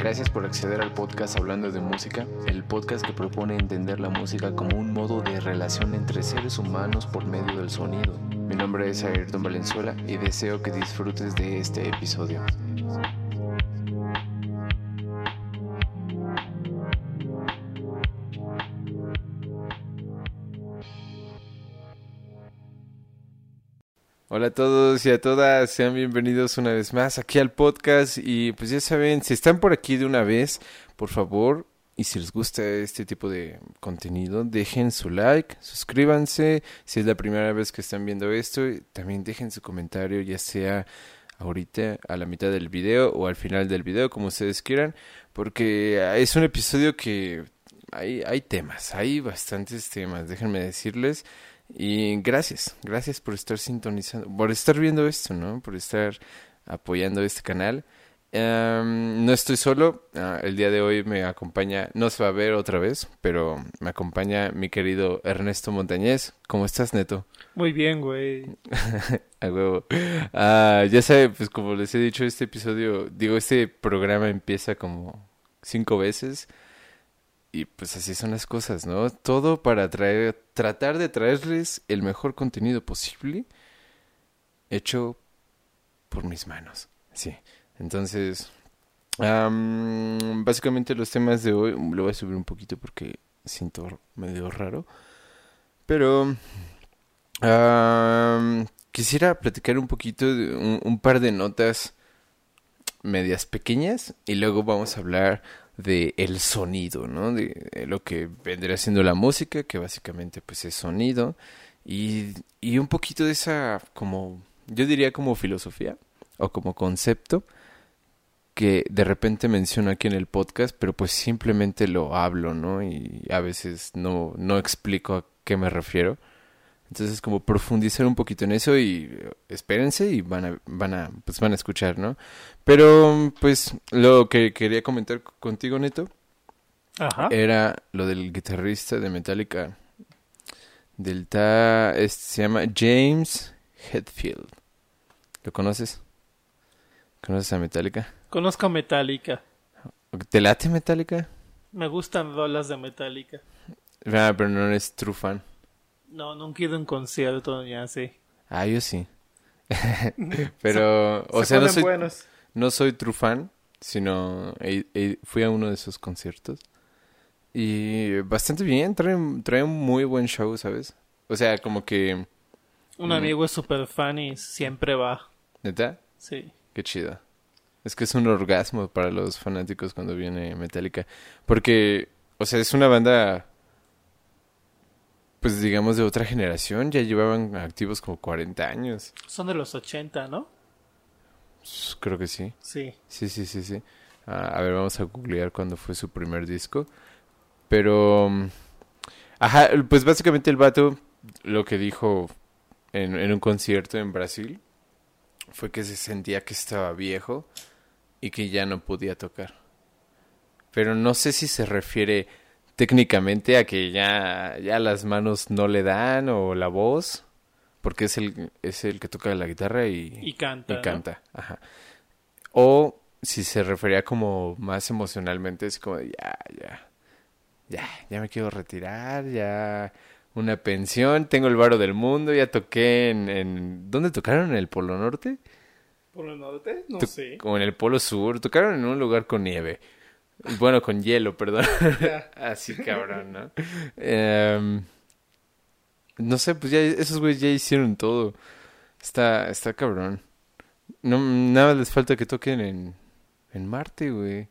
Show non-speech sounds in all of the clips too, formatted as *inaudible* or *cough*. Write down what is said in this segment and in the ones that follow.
Gracias por acceder al podcast Hablando de Música, el podcast que propone entender la música como un modo de relación entre seres humanos por medio del sonido. Mi nombre es Ayrton Valenzuela y deseo que disfrutes de este episodio. Hola a todos y a todas, sean bienvenidos una vez más aquí al podcast y pues ya saben, si están por aquí de una vez, por favor, y si les gusta este tipo de contenido, dejen su like, suscríbanse, si es la primera vez que están viendo esto, también dejen su comentario, ya sea ahorita a la mitad del video o al final del video, como ustedes quieran, porque es un episodio que hay, hay temas, hay bastantes temas, déjenme decirles. Y gracias, gracias por estar sintonizando, por estar viendo esto, ¿no? Por estar apoyando este canal. no estoy solo, ah, el día de hoy me acompaña, no se va a ver otra vez, pero me acompaña mi querido Ernesto Montañez. ¿Cómo estás, Neto? Muy bien, güey. *laughs* a huevo. Ah, ya sabe, pues como les he dicho, este episodio, digo, este programa empieza como cinco veces. Y pues así son las cosas, ¿no? Todo para traer, tratar de traerles el mejor contenido posible hecho por mis manos. Sí. Entonces, básicamente los temas de hoy lo voy a subir un poquito porque siento medio raro. Pero quisiera platicar un poquito de un par de notas medias pequeñas y luego vamos a hablar de el sonido, ¿no? De, lo que vendría siendo la música, que básicamente pues es sonido, y, y un poquito de esa como, yo diría como filosofía o como concepto que de repente menciono aquí en el podcast, pero pues simplemente lo hablo, ¿no? Y a veces no, no explico a qué me refiero. Entonces, como profundizar un poquito en eso y eh, espérense y van a, van a, pues van a escuchar, ¿no? Pero, pues, lo que quería comentar contigo, Neto, era lo del guitarrista de Metallica. Del ta, este, se llama James Hetfield. ¿Lo conoces? ¿Conoces a Metallica? Conozco a Metallica. ¿Te late Metallica? Me gustan rolas de Metallica. Ah, pero no eres true fan. No, nunca he ido a un concierto, ya sé. Ah, yo sí. *laughs* Pero, o sea, no soy, no soy true fan, sino fui a uno de esos conciertos. Y bastante bien, trae, trae un muy buen show, ¿sabes? O sea, como que... Un mm. amigo es súper fan y siempre va. ¿Neta? Sí. Qué chido. Es que es un orgasmo para los fanáticos cuando viene Metallica. Porque, o sea, es una banda pues digamos de otra generación, ya llevaban activos como 40 años. Son de los 80, ¿no? Creo que sí. Sí. Sí, sí, sí, sí. Ah, a ver, vamos a googlear cuándo fue su primer disco. Pero... Mm, ajá, pues básicamente el vato lo que dijo en, en un concierto en Brasil fue que se sentía que estaba viejo y que ya no podía tocar. Pero no sé si se refiere técnicamente a que ya, ya las manos no le dan o la voz, porque es el, es el que toca la guitarra y, y canta. Y canta, ajá. O si se refería como más emocionalmente, es como ya, ya, ya, ya me quiero retirar, ya una pensión, tengo el varo del mundo, ya toqué en, en ¿dónde tocaron? ¿En el Polo Norte? ¿Polo Norte? No sé. O en el Polo Sur, tocaron en un lugar con nieve. Bueno, con hielo, perdón. *laughs* Así cabrón, ¿no? Em, no sé, pues ya esos güeyes ya hicieron todo. Está, está cabrón. No, nada les falta que toquen en, en Marte, güey.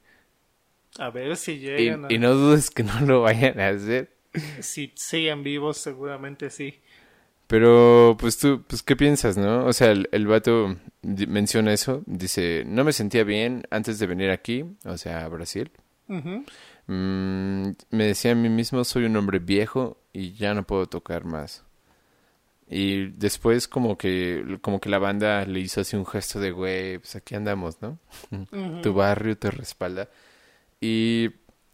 A ver si llegan. Y, y no dudes que no lo vayan a hacer. Si siguen vivos, seguramente sí. Pero, pues tú, pues, ¿qué piensas, no? O sea, el, el vato menciona eso, dice, no me sentía bien antes de venir aquí, o sea, a Brasil. Mm, me decía a mí mismo, soy un hombre viejo y ya no puedo tocar más. Y después como que, como que la banda le hizo así un gesto de, güey, pues aquí andamos, ¿no? *laughs* Tu barrio te respalda. Y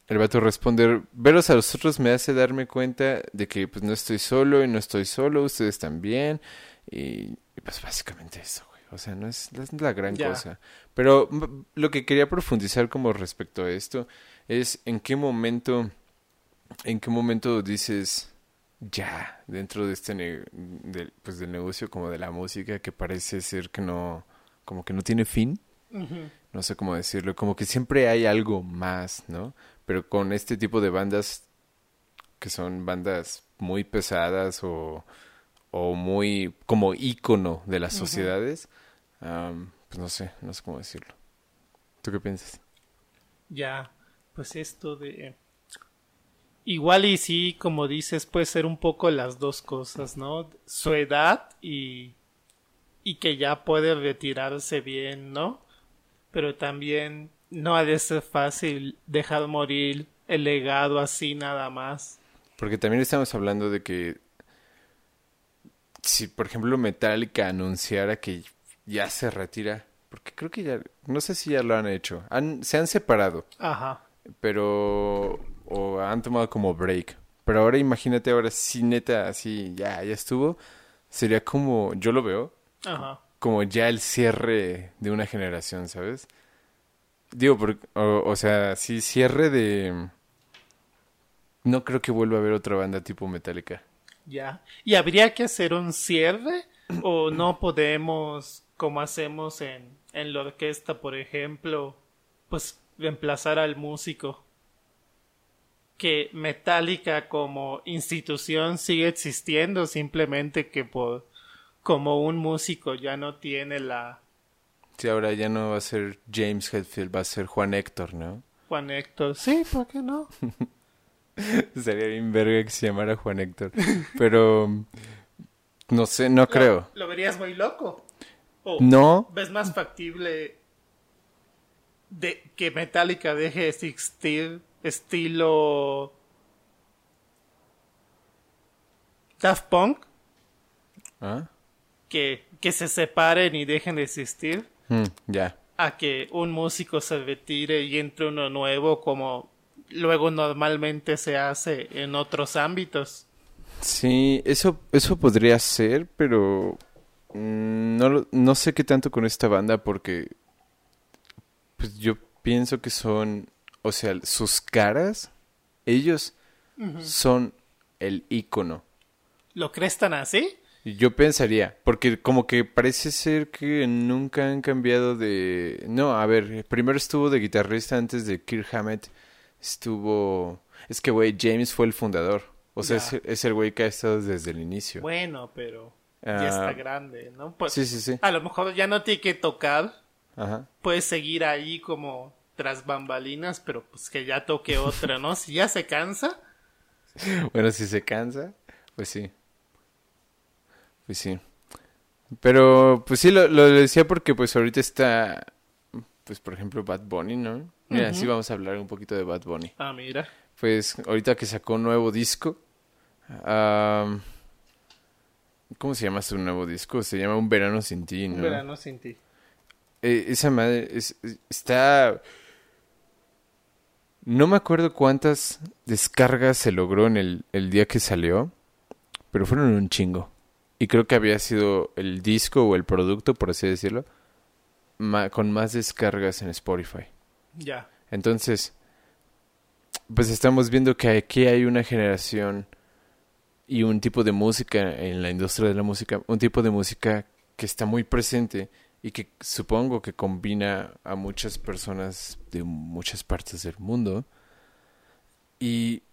el vato responde, veros a los otros me hace darme cuenta de que pues no estoy solo y no estoy solo, ustedes también. Y, y pues básicamente eso, güey. O sea, no es, no es la gran cosa. Pero lo que quería profundizar como respecto a esto es en qué momento, en qué momento dices ya dentro de este del, pues del negocio como de la música que parece ser que no, como que no tiene fin. No sé cómo decirlo, como que siempre hay algo más, ¿no? Pero con este tipo de bandas que son bandas muy pesadas o, o muy como ícono de las sociedades, am, pues no sé, no sé cómo decirlo. ¿Tú qué piensas? Ya, pues esto de... Igual y sí, como dices, puede ser un poco las dos cosas, ¿no? Su edad y... y que ya puede retirarse bien, ¿no? Pero también no ha de ser fácil dejar morir el legado así nada más. Porque también estamos hablando de que si, por ejemplo, Metallica anunciara que ya se retira, porque creo que ya, no sé si ya lo han hecho, han, se han separado. Ajá. pero o han tomado como break. Pero ahora imagínate ahora si neta así ya ya estuvo, sería como yo lo veo Ajá. como ya el cierre de una generación, ¿sabes? Digo, por- o, sea, sí cierre de no creo que vuelva a haber otra banda tipo Metallica. Ya. ¿Y habría que hacer un cierre? ¿O no podemos, como hacemos en, en la orquesta, por ejemplo, pues reemplazar al músico? Que Metallica como institución sigue existiendo, simplemente que por como un músico ya no tiene la Sí, ahora ya no va a ser James Hetfield, va a ser Juan Héctor, ¿no? Juan Héctor. Sí, ¿por qué no? *laughs* Sería bien verga que se llamara Juan Héctor. Pero no sé, no creo. ¿Lo, lo verías muy loco? ¿O No, ves más factible de que Metallica deje de existir estilo Daft Punk ¿Ah? que, que se separen y dejen de existir Mm, ya. a que un músico se retire y entre uno nuevo como luego normalmente se hace en otros ámbitos. Sí, eso, eso podría ser, pero mm, no, no sé qué tanto con esta banda porque pues yo pienso que son, o sea, sus caras, ellos son el ícono. ¿Lo crees tan así? Yo pensaría, porque como que parece ser que nunca han cambiado de... No, a ver, primero estuvo de guitarrista antes de Kirk Hammett, estuvo... Es que, güey, James fue el fundador. O sea, es, es el güey que ha estado desde el inicio. Bueno, pero Ah. ya está grande, ¿no? Pues, Sí, sí, sí. A lo mejor ya no tiene que tocar, Ajá. puedes seguir ahí como tras bambalinas, pero pues que ya toque otra, ¿no? Si ya se cansa, *laughs* Bueno, si se cansa, pues sí. Pues sí. Pero, pues sí, lo, lo decía porque pues ahorita está, pues por ejemplo, Bad Bunny, ¿no? Mira, sí vamos a hablar un poquito de Bad Bunny. ah, mira, Pues ahorita que sacó un nuevo disco. ¿Cómo se llama su nuevo disco? Se llama Un Verano Sin Ti, un ¿no? verano sin ti. Eh, esa madre es- es- está... No me acuerdo cuántas descargas se logró en el, el día que salió, pero fueron un chingo. Y creo que había sido el disco o el producto, por así decirlo, ma- con más descargas en Spotify. Ya, Entonces, pues estamos viendo que aquí hay una generación y un tipo de música en la industria de la música, un tipo de música que está muy presente y que supongo que combina a muchas personas de muchas partes del mundo. Y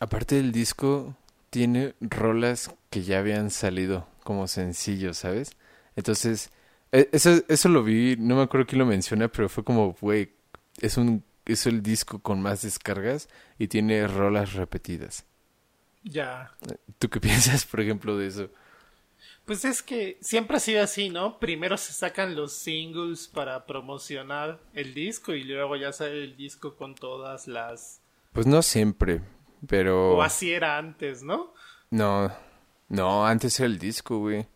aparte del disco, tiene rolas que ya habían salido como sencillos, ¿sabes? Entonces, e- eso, eso lo vi, no me acuerdo quién lo menciona, pero fue como, güey, es un es el disco con más descargas y tiene rolas repetidas. ya. ¿Tú qué *laughs* piensas, por ejemplo, de eso? Pues es que siempre ha sido así, ¿no? Primero se sacan los singles para promocionar el disco y luego ya sale el disco con todas las... Pues no siempre, pero O así era antes, ¿no? no, no, antes era el disco, güey.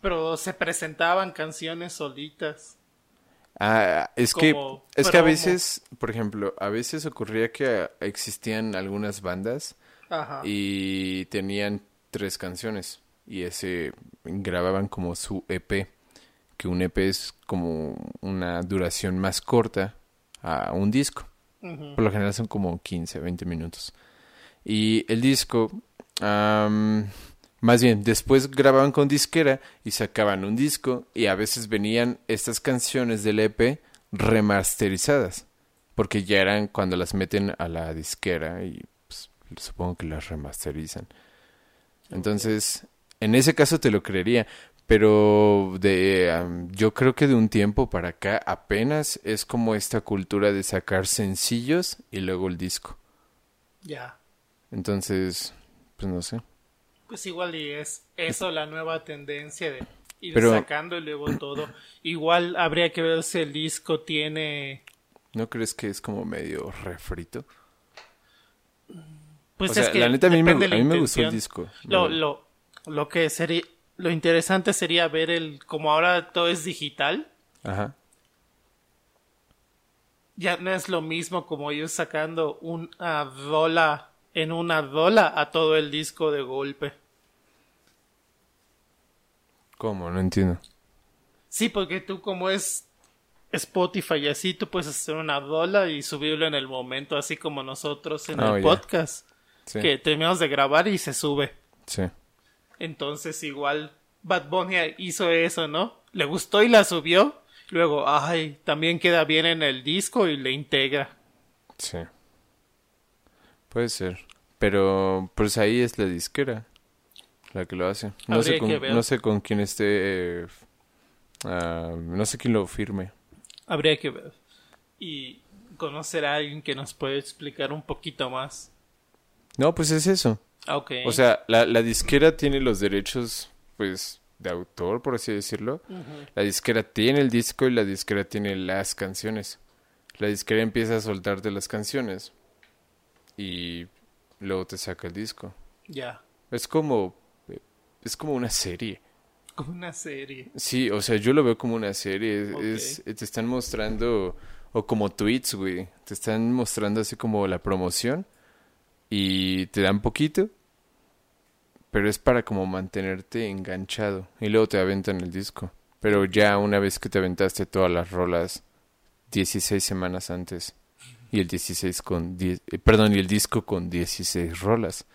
Pero se presentaban canciones solitas. Ah, es que es que a veces, por ejemplo, a veces ocurría que existían algunas bandas Ajá. y tenían tres canciones. y ese grababan como su EP, que un EP es como una duración más corta a un disco. Por lo general son como 15, 20 minutos. Y el disco, am, más bien, después grababan con disquera y sacaban un disco y a veces venían estas canciones del EP remasterizadas, porque ya eran cuando las meten a la disquera y pues, supongo que las remasterizan. Entonces, en ese caso te lo creería, pero de am, yo creo que de un tiempo para acá apenas es como esta cultura de sacar sencillos y luego el disco. Ya. Entonces, pues no sé. Pues igual y es eso la nueva tendencia de ir Pero- sacando y luego todo. Igual habría que ver si el disco tiene... ¿No crees que es como medio refrito? Pues o sea, es que la neta a mí, me, a mí me gustó el disco. Lo, lo, lo que sería... Lo interesante sería ver el... Como ahora todo es digital, Ajá. ya no es lo mismo como ellos sacando una rola en una rola a todo el disco de golpe. ¿Cómo? No entiendo. Sí, porque tú como es Spotify y así, tú puedes hacer una rola y subirlo en el momento, así como nosotros en Oh, el podcast, Sí. que terminamos de grabar y se sube. Sí. Entonces igual Bad Bunny hizo eso, ¿no? Le gustó y la subió. Luego, ay, también queda bien en el disco y le integra. Sí. Puede ser. Pero pues ahí es la disquera la que lo hace. No sé con, no sé con quién esté eh, ah, no sé quién lo firme. Habría que ver. Y conocer a alguien que nos puede explicar un poquito más. No, pues es eso. Ah, Ok. O sea, la, la disquera tiene los derechos, pues, de autor, por así decirlo. La disquera tiene el disco y la disquera tiene las canciones. La disquera empieza a soltarte las canciones y luego te saca el disco. ya. Es como, es como una serie. Como una serie. Sí, o sea, yo lo veo como una serie. Es, Ok. es- te están mostrando, o como tweets, güey. Te están mostrando así como la promoción y te dan poquito, pero es para como mantenerte enganchado y luego te aventan el disco. Pero ya una vez que te aventaste todas las rolas 16 semanas antes y el 16 con 10, eh, perdón, y el disco con 16 rolas.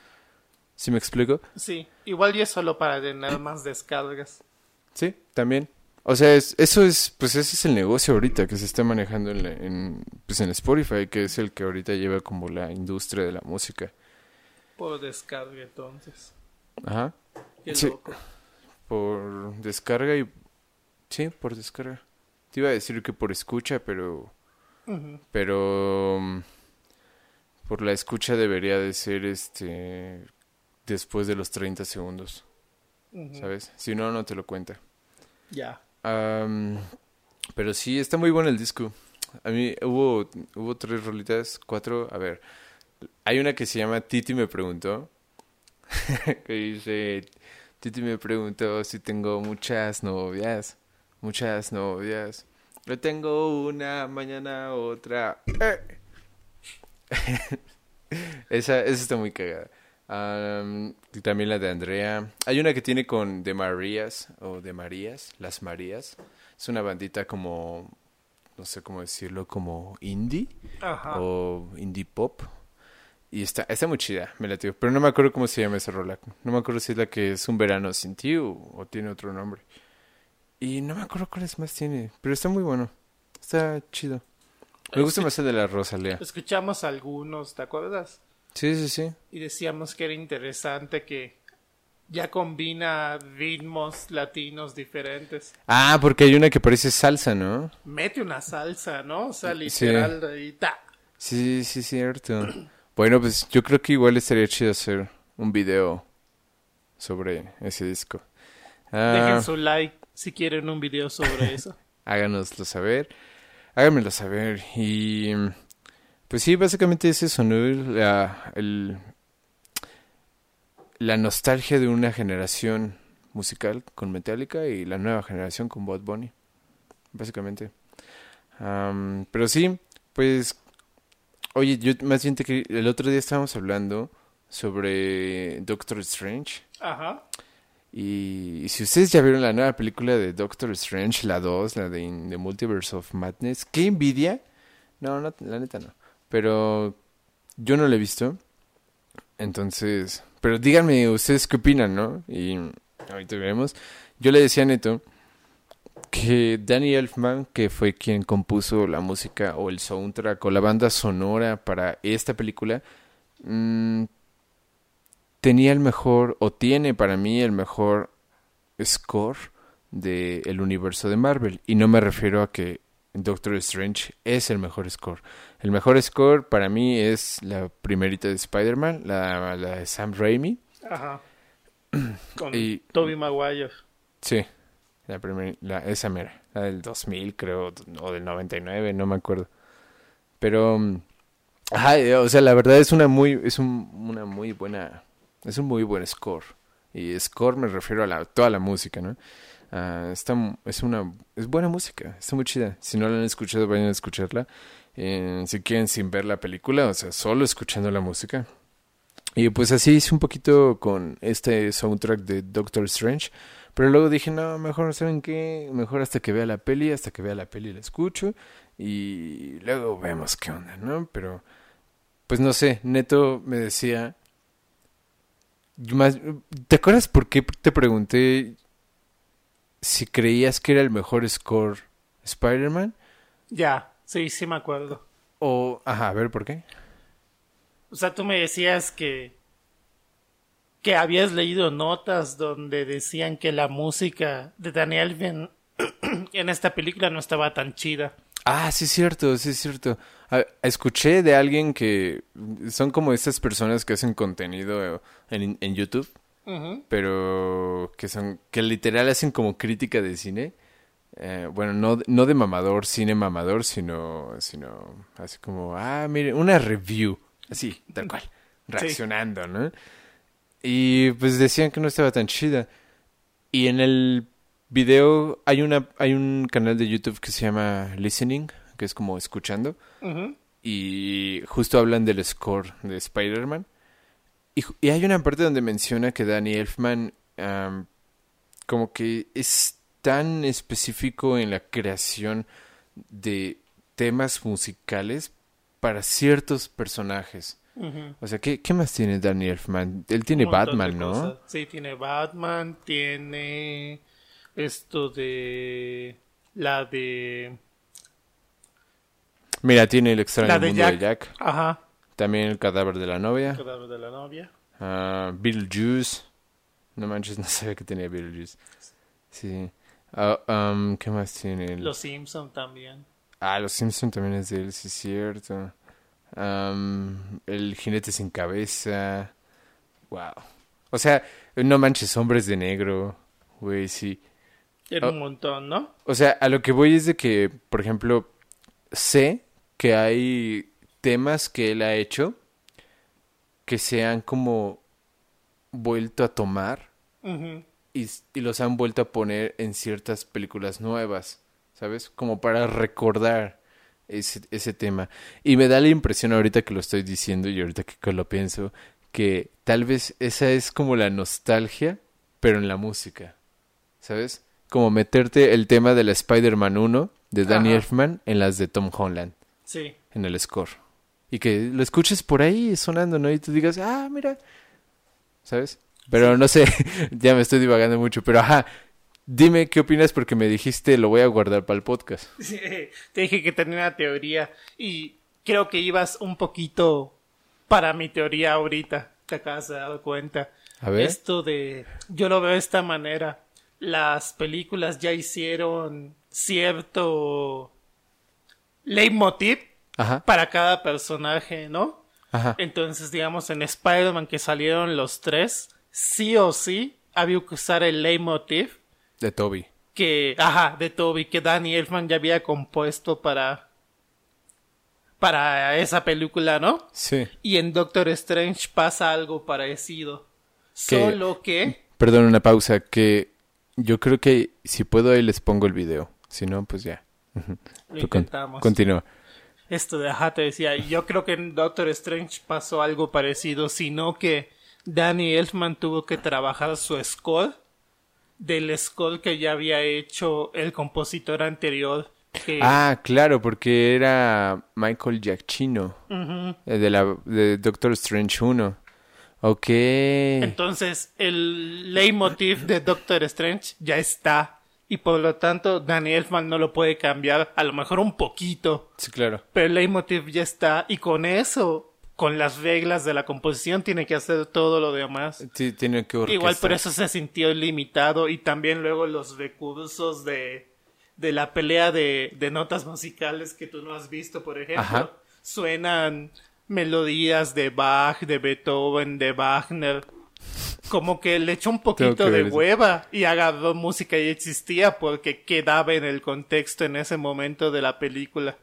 ¿Sí me explico? Sí. Igual y es solo para tener más descargas. Sí, también. O sea, es- eso es, pues ese es el negocio ahorita que se está manejando en, la- en, pues en Spotify, que es el que ahorita lleva como la industria de la música. Por descarga entonces. Ajá. Qué Sí. loco. Por descarga y... Sí, por descarga. Te iba a decir que por escucha, pero... Pero... mm, Por la escucha debería de ser este... Después de los 30 segundos. ¿sabes? Si no, no te lo cuenta. Ya. Pero sí, está muy bueno el disco. A mí hubo, hubo tres rolitas, cuatro. A ver, hay una que se llama Titi me preguntó. *laughs* que dice, Titi me preguntó si tengo muchas novias. Muchas novias. Yo tengo una, mañana otra. ¡Eh! *laughs* esa, esa está muy cagada. Y también la de Andrea. Hay una que tiene con De Marías o De Marías, Las Marías. Es una bandita como, no sé cómo decirlo, como indie Ajá. o indie pop. Y está, está muy chida, me la Pero no me acuerdo cómo se llama esa rola. No me acuerdo si es la que es Un Verano Sin Ti o, o tiene otro nombre. Y no me acuerdo cuáles más tiene, pero está muy bueno. Está chido. Me gusta más el de la Rosalía. Escuchamos algunos, ¿te acuerdas? Sí, sí, sí. Y decíamos que era interesante que ya combina ritmos latinos diferentes. Ah, porque hay una que parece salsa, ¿no? Mete una salsa, ¿no? O sea, Sí. literal, ahí ta. Sí, sí, cierto. Bueno, pues yo creo que igual estaría chido hacer un video sobre ese disco. Ah, Dejen su like si quieren un video sobre eso. *laughs* háganoslo saber. Háganmelo saber. Y pues sí, básicamente es eso, ¿no? La, el- la nostalgia de una generación musical con Metallica y la nueva generación con Bad Bunny. Básicamente. Am, pero sí, pues... Oye, yo más bien te quería- El otro día estábamos hablando sobre Doctor Strange. Ajá. Y, y si ustedes ya vieron la nueva película de Doctor Strange, la 2, la de In the Multiverse of Madness, qué envidia. No, no, la neta no. Pero yo no la he visto. Entonces, pero díganme ustedes qué opinan, ¿no? Y ahorita veremos. Yo le decía a Neto que Danny Elfman, que fue quien compuso la música o el soundtrack o la banda sonora para esta película, mm, tenía el mejor, o tiene para mí el mejor score del universo de Marvel. Y no me refiero a que Doctor Strange es el mejor score. El mejor score para mí es la primerita de Spider-Man, la, la de Sam Raimi. Ajá. *clears throat* Con Y- Toby Maguire. Sí, la primera, la, esa mera, la del 2000 creo, o del 99, no me acuerdo. Pero, mm, ajá, eh, o sea, la verdad es una muy, es un, una muy buena, es un muy buen score. Y score me refiero a la, toda la música, ¿no? Ah, está, es una, es buena música, está muy chida. Si no la han escuchado, vayan a escucharla. Eh, si quieren sin ver la película, o sea, solo escuchando la música. Y pues así hice un poquito con este soundtrack de Doctor Strange. Pero luego dije, no, mejor, ¿saben qué? Mejor hasta que vea la peli, hasta que vea la peli la escucho. Y luego vemos qué onda, ¿no? Pero, pues no sé, Neto me decía... más- ¿Te acuerdas por qué te pregunté si creías que era el mejor score Spider-Man? Ya, sí, sí me acuerdo. O, ajá, a ver, ¿por qué? O sea, tú me decías que que habías leído notas donde decían que la música de Daniel *clears throat* en esta película no estaba tan chida. Ah, sí es cierto, sí es cierto. Ah, escuché de alguien que son como estas personas que hacen contenido en, en YouTube, Pero que son que literal hacen como crítica de cine. Eh, bueno, no, no de mamador, cine mamador, sino, sino así como, ah, mire, una review, así, tal cual, reaccionando, ¿no? Y pues decían que no estaba tan chida. Y en el video hay una hay un canal de YouTube que se llama Listening, que es como escuchando y justo hablan del score de Spider-Man. Y, hay una parte donde menciona que Danny Elfman como que es tan específico en la creación de temas musicales para ciertos personajes. O sea, ¿qué, qué más tiene Danny Elfman? Él tiene Batman, ¿no? cosas. Sí, tiene Batman, tiene esto de la de Mira, tiene el extraño la de mundo Jack. de Jack. Ajá. También el cadáver de la novia. Cadáver de la novia. Ah, Beetlejuice. No manches, *laughs* no sabía que tenía Beetlejuice. Sí. Ah, um, ¿Qué más tiene? él? Los Simpson también. Ah, Los Simpson también es de él, sí es cierto. Am, el jinete sin cabeza. Wow. O sea, no manches, hombres de negro. Güey, sí. Era Oh. un montón, ¿no? O sea, a lo que voy es de que, por ejemplo, sé que hay temas que él ha hecho que se han como vuelto a tomar y, y los han vuelto a poner en ciertas películas nuevas, ¿sabes? Como para recordar ese, ese tema. Y me da la impresión ahorita que lo estoy diciendo y ahorita que, lo pienso, que tal vez esa es como la nostalgia, pero en la música, ¿sabes? Como meterte el tema de la Spider-Man 1 de Danny. Elfman en las de Tom Holland, Sí. en el score. Y que lo escuches por ahí sonando, ¿no? Y tú digas, ah, mira, ¿sabes? Pero no sé, *laughs* ya me estoy divagando mucho, pero ajá, dime qué opinas porque me dijiste lo voy a guardar para el podcast. *laughs* Sí, Te dije que tenía una teoría y creo que ibas un poquito para mi teoría ahorita. Te acabas de dar cuenta. A ver. Esto de... Yo lo veo de esta manera. Las películas ya hicieron cierto leitmotiv Ajá, para cada personaje, ¿no? ajá. Entonces, digamos, en Spider-Man que salieron los tres, sí o sí había que usar el leitmotiv De Toby. que, ajá, de Toby, que Danny Elfman ya había compuesto para, para esa película, ¿no? Sí. Y en Doctor Strange pasa algo parecido. Que- Solo que, Perdón, una pausa, que yo creo que si puedo ahí les pongo el video. Si no, pues ya. Lo con- intentamos. Continúa. Esto de, ajá, te decía, yo creo que en Doctor Strange pasó algo parecido, sino que Danny Elfman tuvo que trabajar su score del score que ya había hecho el compositor anterior. Que... Ah, claro, porque era Michael Giacchino, eh, de la de Doctor Strange 1. Ok. Entonces, el leitmotiv de Doctor Strange ya está. Y por lo tanto, Danny Elfman no lo puede cambiar, a lo mejor un poquito. Sí, claro. Pero el leitmotiv ya está. Y con eso, con las reglas de la composición, tiene que hacer todo lo demás. Sí, tiene que orquestar. Igual por eso se sintió limitado. Y también luego los recursos de, de la pelea de, de notas musicales que tú no has visto, por ejemplo. Ajá. Suenan melodías de Bach, de Beethoven, de Wagner. Como que le echó un poquito de hueva y agarró música y existía porque quedaba en el contexto en ese momento de la película.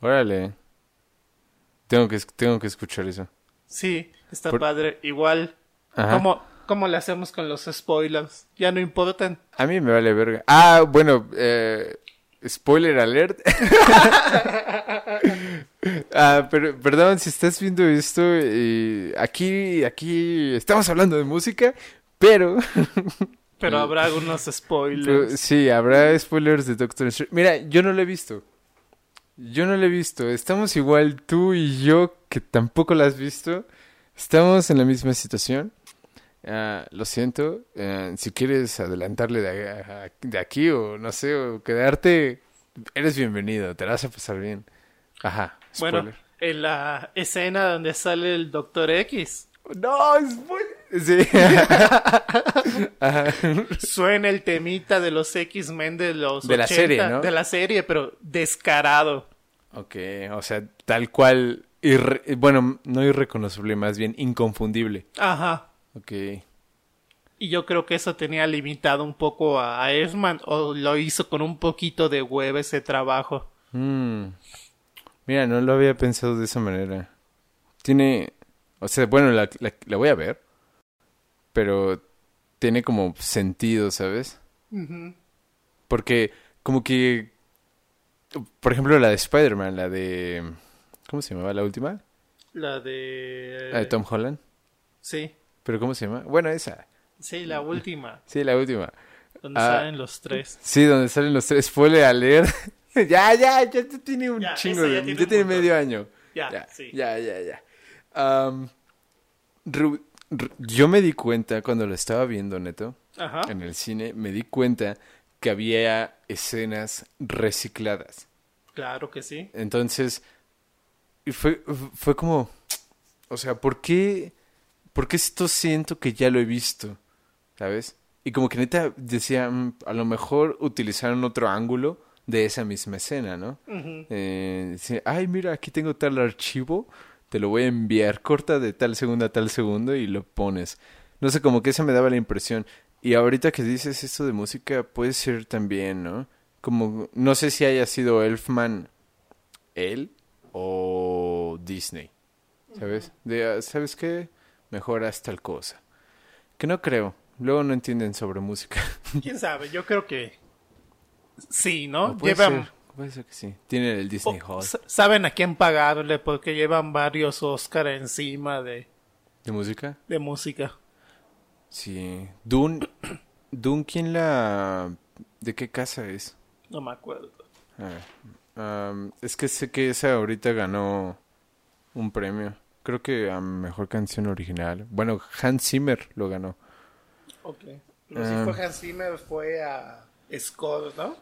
Órale. Tengo que, tengo que escuchar eso. Sí, está Por- padre. Igual. ¿cómo, ¿cómo le hacemos con los spoilers? Ya no importan. A mí me vale verga. Ah, bueno, eh, spoiler alert. *laughs* ah, pero perdón si estás viendo esto. eh, aquí, aquí estamos hablando de música, pero, *laughs* Pero habrá algunos pero spoilers. sí, habrá spoilers de Doctor Strange. Mira, yo no lo he visto. Yo no lo he visto. Estamos igual tú y yo, que tampoco lo has visto. Estamos en la misma situación. Ah, lo siento. eh, si quieres adelantarle de, a- de aquí o no sé, o quedarte, eres bienvenido. Te la vas a pasar bien. Ajá. Bueno, en la escena donde sale el Doctor X, No, spoiler. Sí. *laughs* Ajá. suena el temita de los X-Men de los De la 80, serie, ¿no? De la serie, pero descarado. Ok, o sea, tal cual. irre- bueno, no irreconocible, más bien inconfundible. Ajá. Ok. Y yo creo que eso tenía limitado un poco a, Elfman, o lo hizo con un poquito de hueva ese trabajo. Mm. Mira, no lo había pensado de esa manera. Tiene, o sea, bueno, la, la, la voy a ver, pero tiene como sentido, ¿sabes? Ujú. Porque como que, por ejemplo, la de Spider-Man, la de, ¿cómo se llamaba la última? La de... La de Tom Holland. Sí, ¿Pero cómo se llama? Bueno, esa. sí, la última, *laughs* Sí, la última. donde Ah. salen los tres. Sí, donde salen los tres. Spoiler a leer. *laughs* ya, ya, ya tiene un Ya, chingo ya Ya tiene tiene, un montón. medio año. Ya, ya, sí. ya, ya, ya. Am, Ru- Ru- yo me di cuenta cuando lo estaba viendo, Neto, Ajá. en el cine, me di cuenta que había escenas recicladas. Claro que sí. Entonces, y fue, fue como, o sea, ¿por qué, ¿por qué esto siento que ya lo he visto? ¿Sabes? Y como que neta decía, "Mm, a lo mejor utilizaron otro ángulo de esa misma escena, ¿no? Eh, dice, ay, mira, aquí tengo tal archivo, te lo voy a enviar, corta de tal segundo a tal segundo y lo pones. No sé, como que esa me daba la impresión. Y ahorita que dices esto de música, puede ser también, ¿no? Como, no sé si haya sido Elfman él o Disney, ¿sabes? De, ah, ¿sabes qué? Mejor haz tal cosa. Que no creo. Luego no entienden sobre música. *laughs* ¿Quién sabe? Yo creo que sí, ¿no? Puede, Llevan... ser, puede ser que sí. Tienen el Disney Hall sa- saben a quién pagarle porque llevan varios Oscar encima de, de música. de música. Sí. Dune, Dune, ¿quién la... ¿De qué casa es? No me acuerdo. Am, es que sé que esa ahorita ganó un premio. Creo que a Mejor Canción Original. Bueno, Hans Zimmer lo ganó. Ok. Pero si Ah. fue Hans Zimmer fue a Score, ¿no?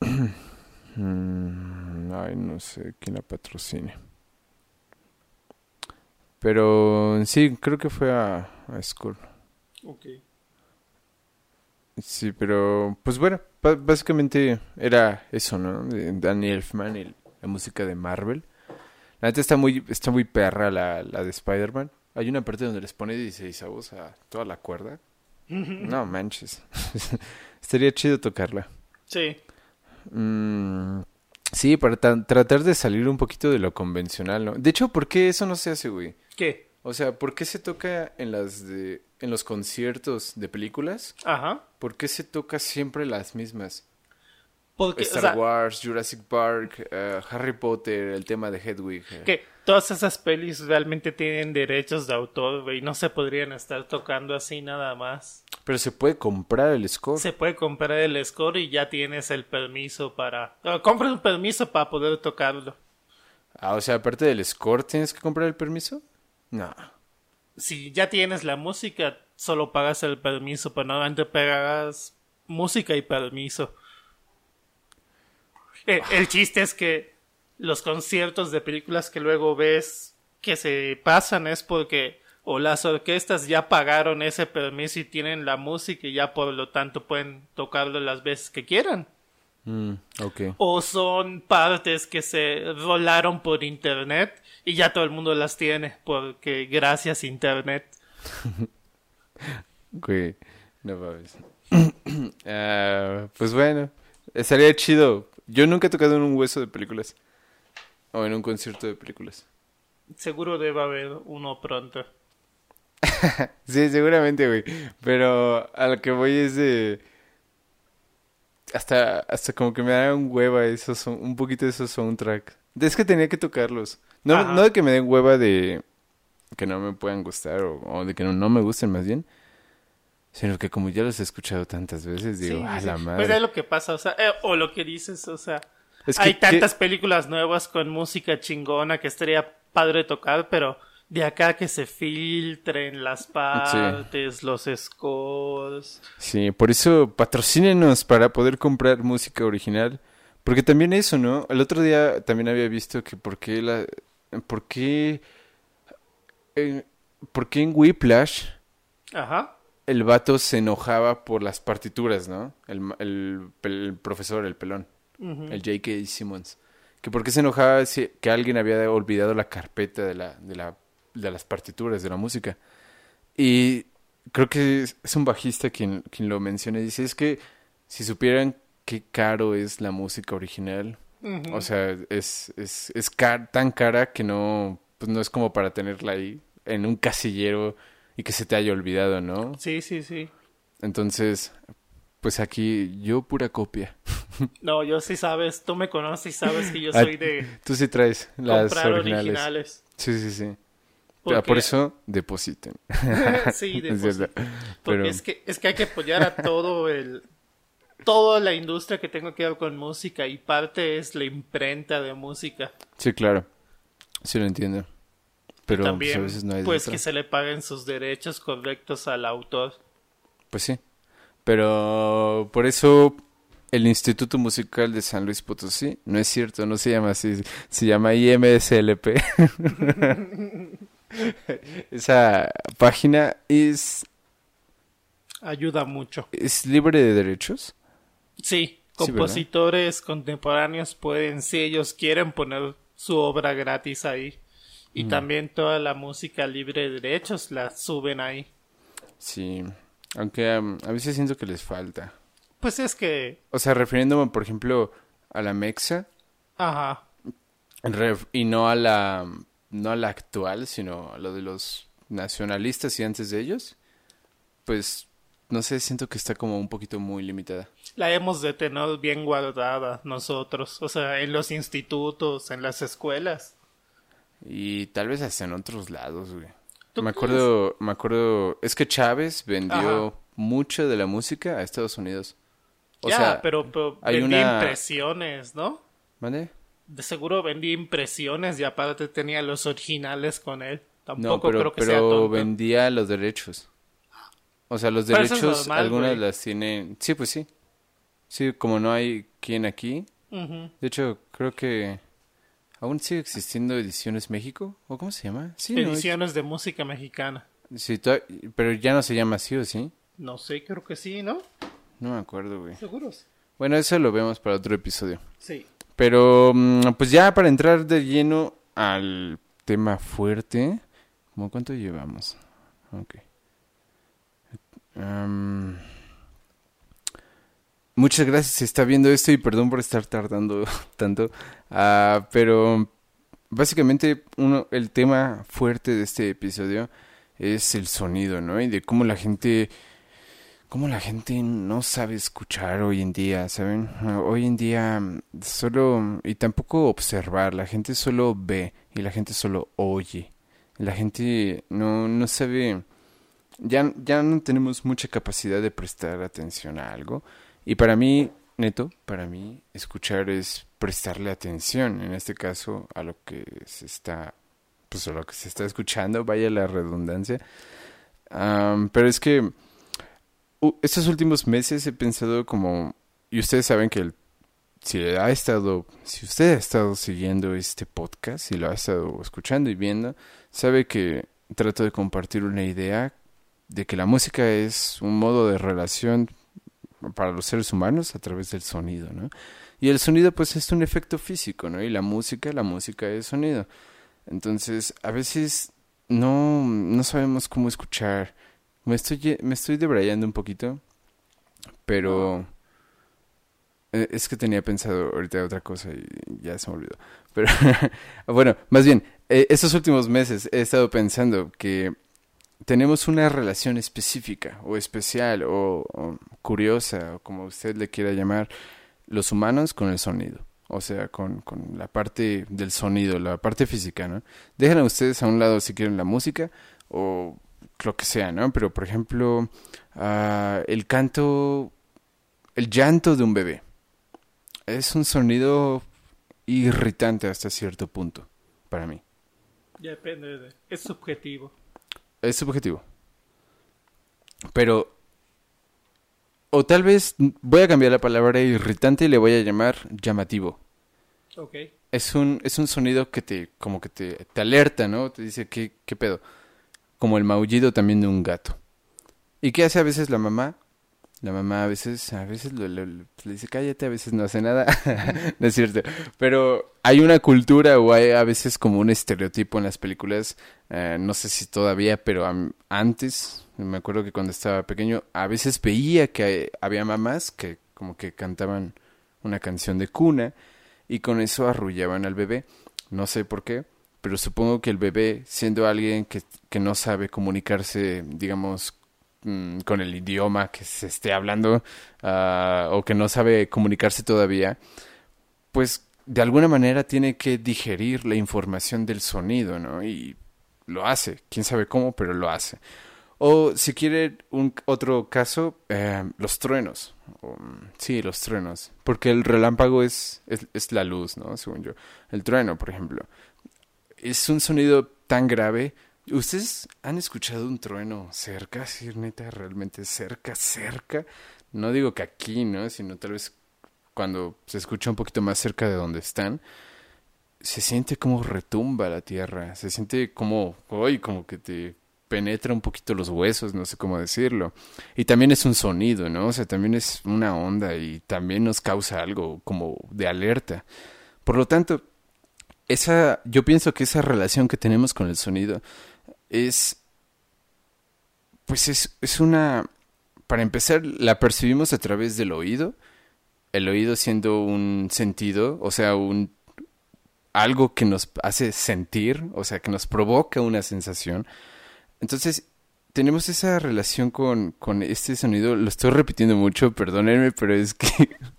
*clears throat* Mm, ay, no sé quién la patrocine. Pero sí, creo que fue a, a School. Ok. Sí, pero pues bueno, básicamente era eso, ¿no? Danny Elfman y la música de Marvel. La neta está muy, está muy perra la, la de Spider-Man. Hay una parte donde les pone 16 avos a toda la cuerda. No manches. *laughs* Estaría chido tocarla. Sí. Mm, sí, para ta- tratar de salir un poquito de lo convencional, ¿no? De hecho, ¿por qué eso no se hace, güey? ¿Qué? O sea, ¿por qué se toca en las de en los conciertos de películas? Ajá. ¿Por qué se toca siempre las mismas? Porque, o Star sea, Wars, Jurassic Park, eh, Harry Potter, el tema de Hedwig. eh. que todas esas pelis realmente tienen derechos de autor, güey. No se podrían estar tocando así nada más. Pero se puede comprar el score. Se puede comprar el score y ya tienes el permiso para... no, compras un permiso para poder tocarlo. Ah, o sea, aparte del score, ¿tienes que comprar el permiso? No. Si ya tienes la música, solo pagas el permiso, pero normalmente pagas música y permiso. Eh, el chiste es que los conciertos de películas que luego ves que se pasan es porque o las orquestas ya pagaron ese permiso y tienen la música y ya por lo tanto pueden tocarlo las veces que quieran. Mm. O son partes que se rolaron por internet y ya todo el mundo las tiene porque gracias internet. *laughs* Güey, no mames. *clears throat* Ah, pues bueno, estaría chido. Yo nunca he tocado en un hueso de películas. O en un concierto de películas. Seguro debe haber uno pronto. *laughs* Sí, seguramente, güey. Pero a lo que voy es de... Hasta, hasta como que me da un hueva esos un poquito de esos soundtrack. Es que tenía que tocarlos. No, Ajá. no de que me den hueva de que no me puedan gustar o, o de que no, no me gusten más bien. Sino que como ya los he escuchado tantas veces, digo, Sí, a la Pues madre. es lo que pasa, o sea, eh, o lo que dices, o sea, Es que- hay que- tantas películas nuevas con música chingona que estaría padre tocar, pero de acá que se filtren las partes, los scores. Sí, por eso patrocínenos para poder comprar música original. Porque también eso, ¿no? El otro día también había visto que por qué la... ¿Por qué... eh, ¿Por qué en Whiplash Ajá. El vato se enojaba por las partituras, ¿no? El, el, profesor, el pelón, Ujú. el J.K. Simmons. Que por qué se enojaba si que alguien había olvidado la carpeta de, la, de, la, de las partituras, de la música. Y creo que es, es un bajista quien, quien lo menciona. y Dice, es que si supieran qué caro es la música original, o sea, es, es, es car- tan cara que no, pues no es como para tenerla ahí en un casillero y que se te haya olvidado, ¿no? Sí, sí, sí. Entonces, pues aquí yo pura copia. *laughs* No, yo sí sabes, tú me conoces y sabes que yo Ah, soy de Tú sí traes las comprar originales. originales. Sí, sí, sí. Porque- Ah, Por eso depositen. *laughs* sí, de *laughs* Es cierto. Porque es que es que hay que apoyar a todo el toda la industria que tenga que ver con música y parte es la imprenta de música. sí, claro. Sí lo entiendo. Pero pues, También a veces no hay de pues otra. que se le paguen sus derechos correctos al autor. Pues sí. Pero por eso el Instituto Musical de San Luis Potosí, no es cierto, no se llama así, se llama IMSLP. *laughs* Esa página es, Ayuda mucho. es libre de derechos. Sí, Sí, compositores contemporáneos pueden, si ellos quieren, poner su obra gratis ahí. Y también toda la música libre de derechos la suben ahí. Sí, aunque um, a veces siento que les falta. Pues es que, O sea, refiriéndome, por ejemplo, a la Mexa ajá, ref- y no a la no a la actual, sino a lo de los nacionalistas y antes de ellos, pues no sé, siento que está como un poquito muy limitada. la hemos de tener bien guardada nosotros, o sea, en los institutos, en las escuelas. Y tal vez hasta en otros lados, güey. ¿Tú Me crees? acuerdo, me acuerdo, es que Chávez vendió Ajá. mucho de la música a Estados Unidos. O ya, sea, pero, pero hay vendí una- impresiones, ¿no? ¿mande? De seguro vendí impresiones y aparte tenía los originales con él. No, Tampoco pero, creo que pero sea tonto. vendía los derechos. O sea, los Pero eso es derechos, normal, algunas güey. las tienen. Sí, pues sí. Sí, como no hay quien aquí. De hecho, creo que aún sigue existiendo Ediciones México. ¿O cómo se llama? Sí, ¿no? Ediciones de música mexicana. Sí, pero ya no se llama así o sí. No sé, creo que sí, ¿no? No me acuerdo, güey. ¿Seguros? Bueno, eso lo vemos para otro episodio. Sí. Pero, mm, pues ya para entrar de lleno al tema fuerte. ¿Cómo cuánto llevamos? Ok. Am, muchas gracias si está viendo esto y perdón por estar tardando *laughs* tanto. Ah, pero básicamente uno, el tema fuerte de este episodio es el sonido, ¿no? Y de cómo la gente cómo la gente no sabe escuchar hoy en día, ¿saben? Hoy en día solo, y tampoco observar, la gente solo ve y la gente solo oye. La gente no, no sabe, ya, ya no tenemos mucha capacidad de prestar atención a algo. Y para mí, neto, para mí, escuchar es prestarle atención, en este caso, a lo que se está, pues a lo que se está escuchando, vaya la redundancia. pero es que estos últimos meses he pensado como, y ustedes saben que si ha estado, si usted ha estado siguiendo este podcast, si lo ha estado escuchando y viendo, sabe que trato de compartir una idea de que la música es un modo de relación para los seres humanos a través del sonido, ¿no? Y el sonido pues es un efecto físico, ¿no? Y la música, la música es sonido. Entonces, a veces no, no sabemos cómo escuchar me estoy, me estoy debrayando un poquito, pero e, es que tenía pensado ahorita otra cosa y ya se me olvidó. Pero *laughs* bueno, más bien, e, estos últimos meses he estado pensando que tenemos una relación específica o especial o, curiosa o como usted le quiera llamar, los humanos con el sonido. O sea, con, con la parte del sonido, la parte física, ¿no? Dejen a ustedes a un lado si quieren la música o lo que sea, ¿no? Pero, por ejemplo, ah, el canto, el llanto de un bebé. Es un sonido irritante hasta cierto punto, para mí. depende, de, es subjetivo. Es subjetivo. Pero, o tal vez voy a cambiar la palabra irritante y le voy a llamar llamativo. Ok. Es un, es un sonido que te, como que te, te alerta, ¿no? Te dice, ¿qué, qué pedo? como el maullido también de un gato. ¿Y qué hace a veces la mamá? La mamá a veces, a veces le dice cállate, a veces no hace nada. *laughs* no es cierto. Pero hay una cultura o hay a veces como un estereotipo en las películas, eh, no sé si todavía, pero antes, me acuerdo que cuando estaba pequeño, a veces veía que había mamás que como que cantaban una canción de cuna y con eso arrullaban al bebé. No sé por qué pero supongo que el bebé, siendo alguien que, que no sabe comunicarse, digamos, mm, con el idioma que se esté hablando ah, o que no sabe comunicarse todavía, pues de alguna manera tiene que digerir la información del sonido, ¿no? Y lo hace, quién sabe cómo, pero lo hace. O si quiere un otro caso, eh, los truenos. sí, los truenos. Porque el relámpago es, es, es, la luz, ¿no? Según yo. El trueno, por ejemplo es un sonido tan grave. ¿Ustedes han escuchado un trueno cerca? Sí, neta, realmente cerca, cerca. No digo que aquí, ¿no? Sino tal vez cuando se escucha un poquito más cerca de donde están. Se siente como retumba la tierra. Se siente como, hoy como que te penetra un poquito los huesos, no sé cómo decirlo. Y también es un sonido, ¿no? O sea, también es una onda y también nos causa algo como de alerta. Por lo tanto, esa, yo pienso que esa relación que tenemos con el sonido es, pues es, es una, para empezar, la percibimos a través del oído, el oído siendo un sentido, o sea, un, algo que nos hace sentir, o sea, que nos provoca una sensación. Entonces, tenemos esa relación con, con este sonido, lo estoy repitiendo mucho, perdónenme, pero es que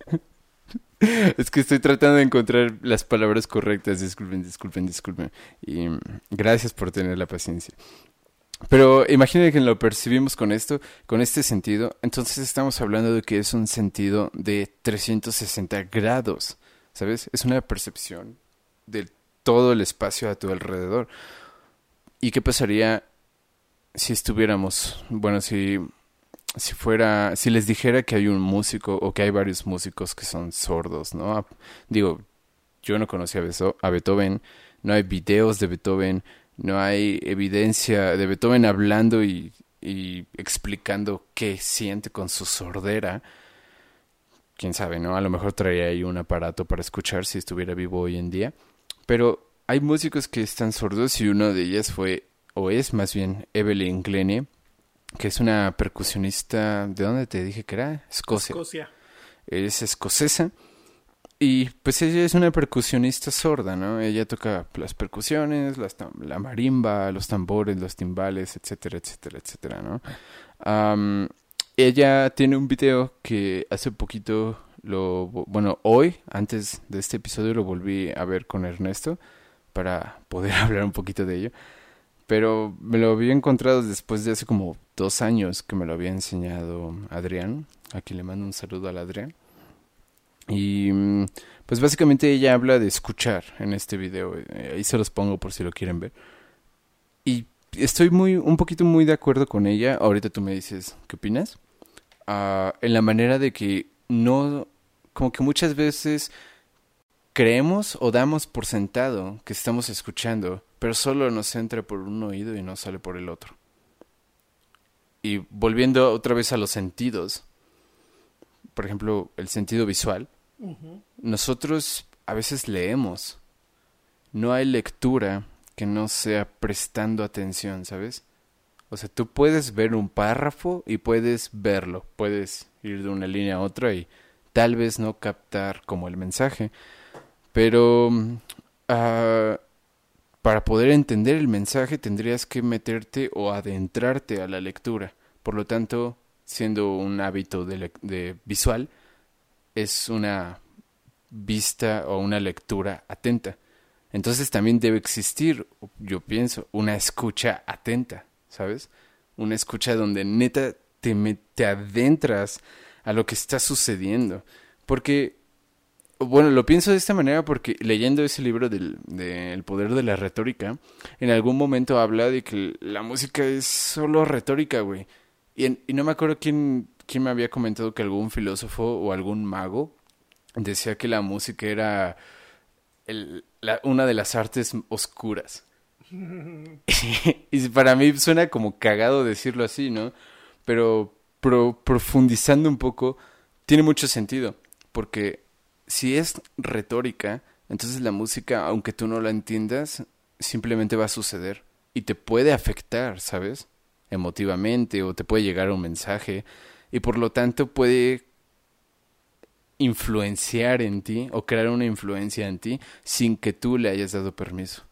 *laughs* *laughs* es que estoy tratando de encontrar las palabras correctas. Disculpen, disculpen, disculpen. Y mm, gracias por tener la paciencia. Pero imaginen que lo percibimos con esto, con este sentido. Entonces estamos hablando de que es un sentido de 360 grados. ¿Sabes? Es una percepción de todo el espacio a tu alrededor. ¿Y qué pasaría si estuviéramos, bueno, si si fuera, si les dijera que hay un músico o que hay varios músicos que son sordos, ¿no? Digo, yo no conocía a Beethoven, no hay videos de Beethoven, no hay evidencia de Beethoven hablando y, y explicando qué siente con su sordera. Quién sabe, ¿no? A lo mejor traía ahí un aparato para escuchar si estuviera vivo hoy en día. Pero hay músicos que están sordos y uno de ellas fue, o es más bien, Evelyn Glennie que es una percusionista, ¿de dónde te dije que era? Escocia. Escocia. Es escocesa. Y pues ella es una percusionista sorda, ¿no? Ella toca las percusiones, la marimba, los tambores, los timbales, etcétera, etcétera, etcétera, ¿no? ella tiene un video que hace poquito lo bueno, hoy antes de este episodio lo volví a ver con Ernesto para poder *laughs* hablar un poquito de ello. Pero me lo había encontrado después de hace como dos años que me lo había enseñado Adrián. Aquí le mando un saludo al Adrián. Y mm, pues básicamente ella habla de escuchar en este video. Eh, ahí se los pongo por si lo quieren ver. Y estoy muy, un poquito muy de acuerdo con ella. Ahorita tú me dices, ¿qué opinas? Ah, en la manera de que no, como que muchas veces creemos o damos por sentado que estamos escuchando, pero solo nos entra por un oído y no sale por el otro. Y volviendo otra vez a los sentidos, por ejemplo, el sentido visual, nosotros a veces leemos. No hay lectura que no sea prestando atención, ¿sabes? O sea, tú puedes ver un párrafo y puedes verlo, puedes ir de una línea a otra y tal vez no captar como el mensaje, pero uh, para poder entender el mensaje tendrías que meterte o adentrarte a la lectura. Por lo tanto, siendo un hábito de, de visual, es una vista o una lectura atenta. Entonces también debe existir, yo pienso, una escucha atenta, ¿sabes? Una escucha donde neta te, te adentras a lo que está sucediendo. Porque, bueno, lo pienso de esta manera porque leyendo ese libro del de poder de la retórica, en algún momento habla de que la música es solo retórica, güey. Y, no me acuerdo quién, quién me había comentado que algún filósofo o algún mago decía que la música era una de las artes oscuras. *laughs* y para mí suena como cagado decirlo así, ¿no? Pero profundizando un poco, tiene mucho sentido, porque si es retórica, entonces la música, aunque tú no la entiendas, simplemente va a suceder y te puede afectar, ¿sabes? Emotivamente o te puede llegar un mensaje y por lo tanto puede influenciar en ti o crear una influencia en ti sin que tú le hayas dado permiso.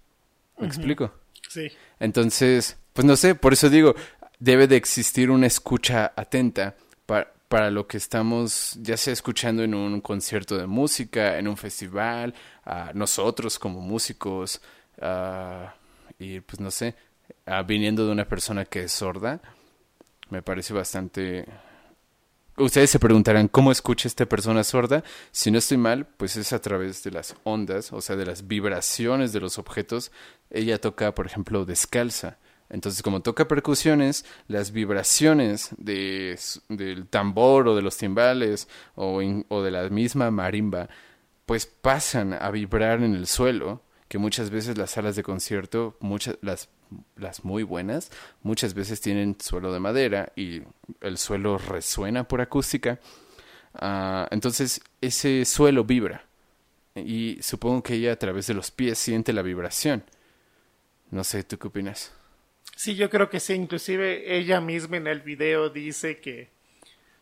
¿Me explico? Sí. Entonces, pues no sé, por eso digo, debe de existir una escucha atenta para, para lo que estamos ya sea escuchando en un concierto de música, en un festival, nosotros como músicos, y pues no sé, viniendo de una persona que es sorda, me parece bastante Ustedes se preguntarán cómo escucha esta persona sorda. Si no estoy mal, pues es a través de las ondas, o sea, de las vibraciones de los objetos. Ella toca, por ejemplo, descalza. Entonces, como toca percusiones, las vibraciones de, del tambor o de los timbales o, o de la misma marimba, pues pasan a vibrar en el suelo, que muchas veces las salas de concierto, muchas, las las muy buenas, muchas veces tienen suelo de madera y el suelo resuena por acústica. Ah, entonces ese suelo vibra y supongo que ella a través de los pies siente la vibración. No sé, ¿tú qué opinas? Sí, yo creo que sí. Inclusive ella misma en el video dice que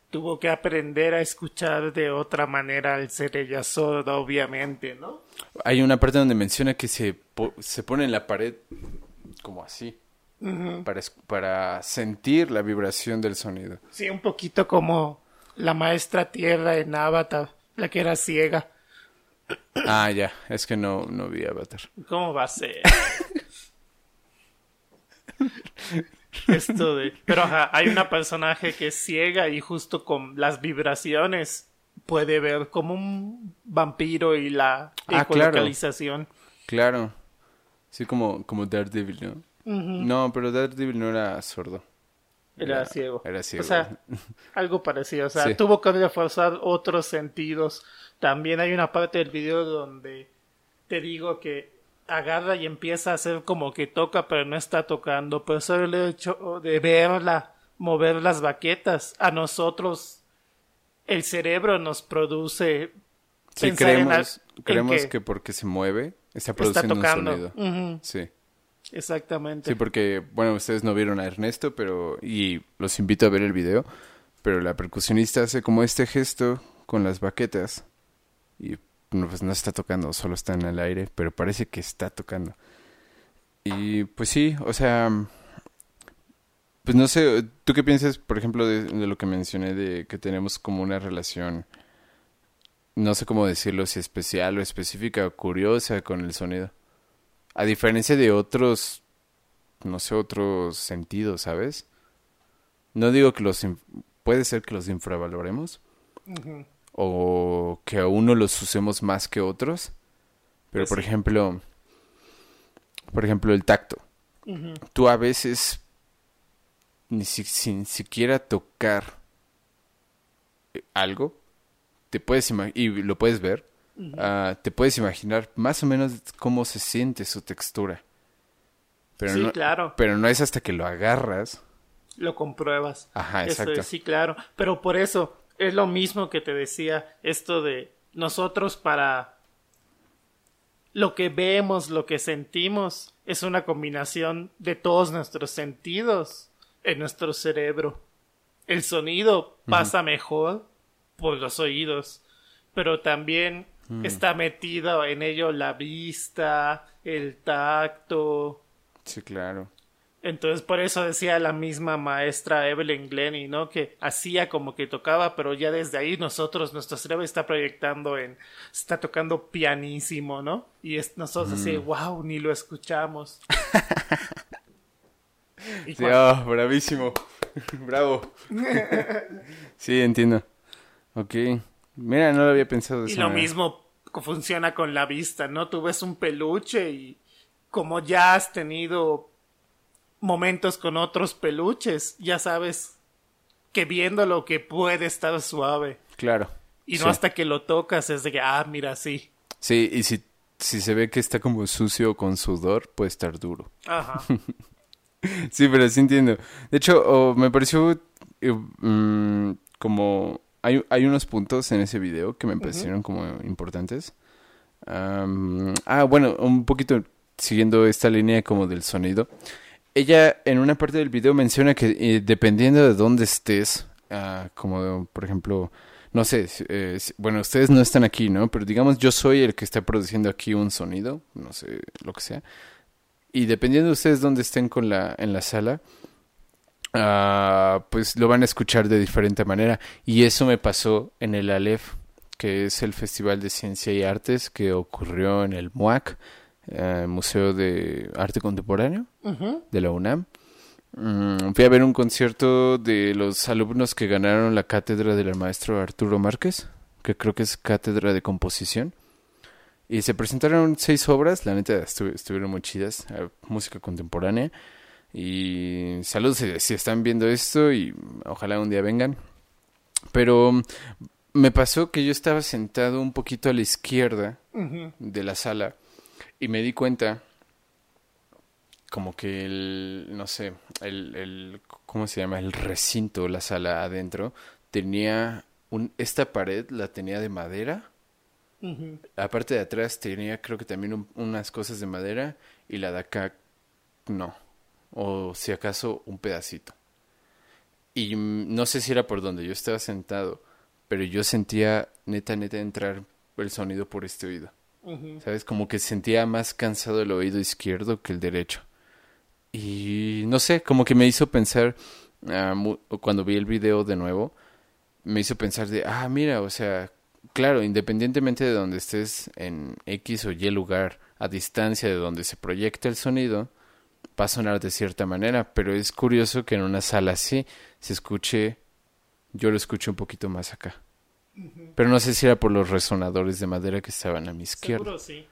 tuvo que aprender a escuchar de otra manera al ser ella sorda, obviamente, ¿no? Hay una parte donde menciona que se, se pone en la pared como así. para, para sentir la vibración del sonido. Sí, un poquito como la maestra tierra en Avatar, la que era ciega. Ah, ya, es que no, no vi Avatar. ¿Cómo va a ser? *laughs* *laughs* Esto de... Pero hay una personaje que es ciega y justo con las vibraciones puede ver como un vampiro y la ah, ecolocalización. claro. Sí, como, como Daredevil, ¿no? No, pero Daredevil no era sordo. Era, ciego. Era ciego. O sea, algo parecido. O sea, tuvo que reforzar otros sentidos. También hay una parte del video donde te digo que agarra y empieza a hacer como que toca, pero no está tocando. Pero solo el hecho de verla mover las baquetas, a nosotros el cerebro nos produce. Sí, creemos, creemos que porque se mueve Está produciendo un sonido. Sí. Exactamente. Sí, porque, bueno, ustedes no vieron a Ernesto, pero. Y los invito a ver el video. Pero la percusionista hace como este gesto con las baquetas. Y pues no está tocando, solo está en el aire, pero parece que está tocando. Y pues sí, o sea. pues no sé, ¿tú qué piensas, por ejemplo, de, lo que mencioné de que tenemos como una relación, no sé cómo decirlo, si especial o específica o curiosa con el sonido? A diferencia de otros, no sé, otros sentidos, ¿sabes? No digo que los... Puede ser que los infravaloremos Ujú. O que a uno los usemos más que otros. Pero Pues por sí. ejemplo, por ejemplo, el tacto. Tú a veces ni si- sin siquiera tocar eh, algo, te puedes y lo puedes ver, ah, te puedes imaginar más o menos cómo se siente su textura. Pero sí, no, claro. pero no es hasta que lo agarras. Lo compruebas. Ajá, Eso exacto. es, sí, claro. Pero por eso es lo mismo que te decía, esto de nosotros para lo que vemos, lo que sentimos, es una combinación de todos nuestros sentidos en nuestro cerebro. El sonido pasa mejor por los oídos, pero también está metido en ello la vista, el tacto, Sí, claro. Entonces, por eso decía la misma maestra Evelyn Glennie, ¿no? Que hacía como que tocaba, pero ya desde ahí nosotros, nuestro cerebro está proyectando en, está tocando pianísimo, ¿no? Y es, nosotros así, wow, ni lo escuchamos. *laughs* Y Sí, cuan- oh, bravísimo. *laughs* Bravo. *laughs* sí, entiendo. Ok. Mira, no lo había pensado de y lo manera. mismo funciona con la vista, ¿no? Tú ves un peluche y como ya has tenido momentos con otros peluches, ya sabes que viéndolo que puede estar suave. Claro. Y no Sí. hasta que lo tocas es de que, ah, mira, sí. Sí, y si, si se ve que está como sucio con sudor, puede estar duro. Ajá. *laughs* Sí, pero sí entiendo. De hecho, oh, me pareció eh, mm, como... Hay, hay unos puntos en ese video que me parecieron como importantes. Ah, bueno, un poquito siguiendo esta línea como del sonido. Ella en una parte del video menciona que eh, dependiendo de dónde estés, ah, como por ejemplo, no sé, eh, bueno, ustedes no están aquí, ¿no? Pero digamos yo soy el que está produciendo aquí un sonido, no sé, lo que sea. Y dependiendo de ustedes dónde estén con la, en la sala, ah, pues lo van a escuchar de diferente manera. Y eso me pasó en el Aleph, que es el Festival de Ciencia y Artes que ocurrió en el MUAC, eh, Museo de Arte Contemporáneo de la UNAM. Mm, fui a ver un concierto de los alumnos que ganaron la cátedra del maestro Arturo Márquez, que creo que es cátedra de composición. Y se presentaron seis obras, la neta estu- estuvieron muy chidas, eh, música contemporánea. Y saludos si, están viendo esto y ojalá un día vengan. Pero mm, me pasó que yo estaba sentado un poquito a la izquierda de la sala y me di cuenta como que el, no sé, el, el, ¿cómo se llama? El recinto, la sala adentro, tenía un, esta pared la tenía de madera. Ujú. La parte de atrás tenía creo que también un- unas cosas de madera y la de acá no. O si acaso un pedacito. Y no sé si era por donde yo estaba sentado, pero yo sentía neta, neta entrar el sonido por este oído. ¿Sabes? Como que sentía más cansado el oído izquierdo que el derecho. Y no sé, como que me hizo pensar, ah, cuando vi el video de nuevo, me hizo pensar de, ah, mira, o sea, claro, independientemente de donde estés en X o Y lugar, a distancia de donde se proyecta el sonido, va a sonar de cierta manera, pero es curioso que en una sala así se escuche, yo lo escucho un poquito más acá. Pero no sé si era por los resonadores de madera que estaban a mi izquierda. Seguro sí.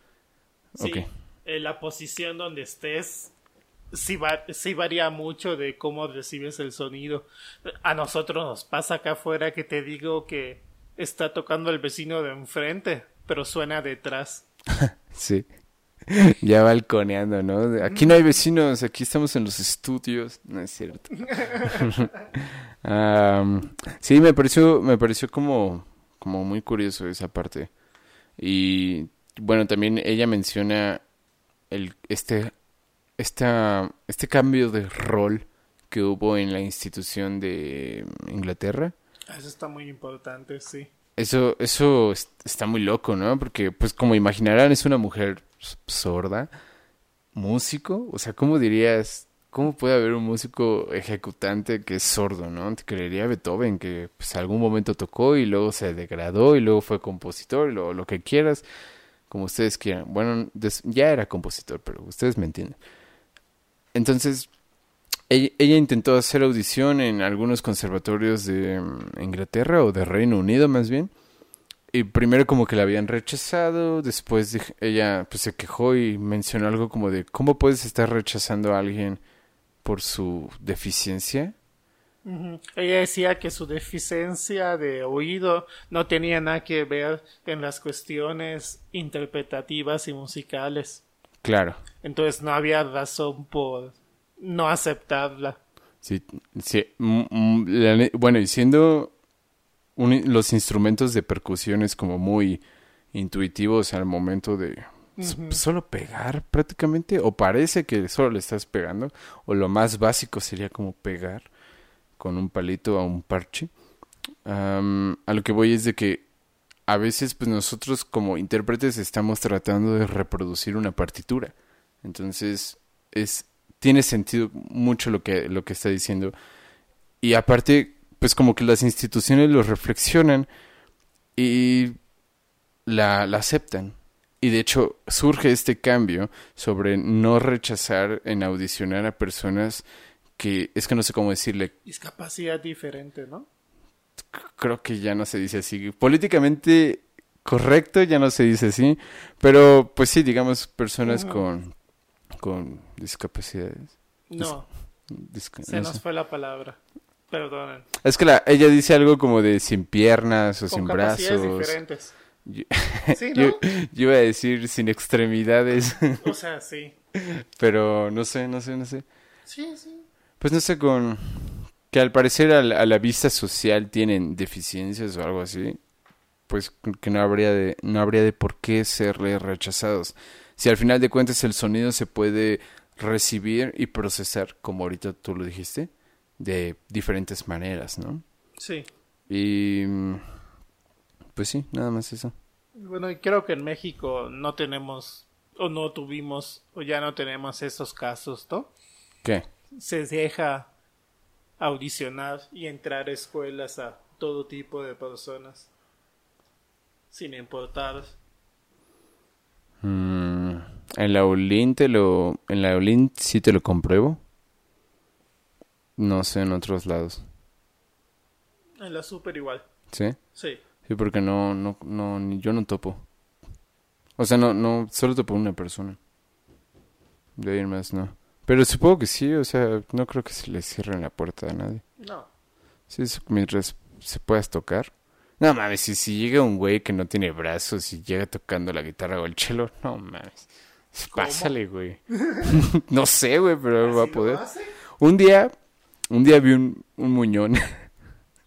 Sí. Eh, la posición donde estés sí, va- sí varía mucho de cómo recibes el sonido. A nosotros nos pasa acá afuera que te digo que está tocando el vecino de enfrente, pero suena detrás. *laughs* Sí. Ya balconeando, ¿no? Aquí no hay vecinos, aquí estamos en los estudios. No es cierto. *laughs* *laughs* Sí, me pareció, me pareció como, como muy curioso esa parte. Y bueno, también ella menciona el, este, esta, este cambio de rol que hubo en la institución de Inglaterra. Eso está muy importante, sí. Eso, eso es- está muy loco, ¿no? Porque, pues, como imaginarán, es una mujer sorda, músico. O sea, ¿cómo dirías ¿Cómo puede haber un músico ejecutante que es sordo, no? Te creería Beethoven, que pues algún momento tocó y luego se degradó y luego fue compositor, lo, lo que quieras, como ustedes quieran. Bueno, ya era compositor, pero ustedes me entienden. Entonces, ella, intentó hacer audición en algunos conservatorios de mm, Inglaterra o de Reino Unido más bien. Y primero como que la habían rechazado, después ella pues se quejó y mencionó algo como de ¿cómo puedes estar rechazando a alguien por su deficiencia? Ella decía que su deficiencia de oído no tenía nada que ver en las cuestiones interpretativas y musicales. Claro, Entonces no había razón por no aceptarla. sí, sí, mm, mm, bueno, y siendo un- los instrumentos de percusión es como muy intuitivos al momento de solo pegar prácticamente, o parece que solo le estás pegando, o lo más básico sería como pegar con un palito a un parche. A lo que voy es de que a veces pues nosotros como intérpretes estamos tratando de reproducir una partitura. Entonces es tiene sentido mucho lo que lo que está diciendo. Y aparte pues como que las instituciones lo reflexionan y la, la aceptan. Y de hecho surge este cambio sobre no rechazar en audicionar a personas que es que no sé cómo decirle, Discapacidad diferente, ¿no? creo que ya no se dice así. Políticamente correcto ya no se dice así, pero pues sí, digamos personas con con discapacidades. No, se no nos sé. fue la palabra. Perdonen. Es que la, ella dice algo como de sin piernas o Con sin brazos. diferentes. Yo, *laughs* Sí, ¿no? yo iba a decir sin extremidades, *laughs* O sea, sí. pero no sé, no sé, no sé. Sí, sí. Pues no sé, con que al parecer a la, a la vista social tienen deficiencias o algo así, pues que no habría de, no habría de por qué serle rechazados. Si al final de cuentas el sonido se puede recibir y procesar, como ahorita tú lo dijiste, de diferentes maneras, ¿no? Sí. Y mm, pues sí, nada más eso. Bueno, y creo que en México no tenemos, o no tuvimos, o ya no tenemos esos casos, ¿no? ¿Qué? Se deja audicionar y entrar a escuelas a todo tipo de personas. Sin importar. Mm, en la Olin te lo, en la Olin sí te lo compruebo. No sé en otros lados. En la super igual. ¿Sí? Sí. Sí, porque no, no, no, ni yo no topo. O sea, no, no, solo topo una persona. De ahí en más no. Pero supongo que sí, o sea, no creo que se le cierren la puerta a nadie. No. Sí, es mientras se puedas tocar. No mames, si, si llega un güey que no tiene brazos y llega tocando la guitarra o el cello, no mames. Pásale, güey. *laughs* no sé, güey, pero va a ¿Así lo poder. Un día, un día vi un, un muñón.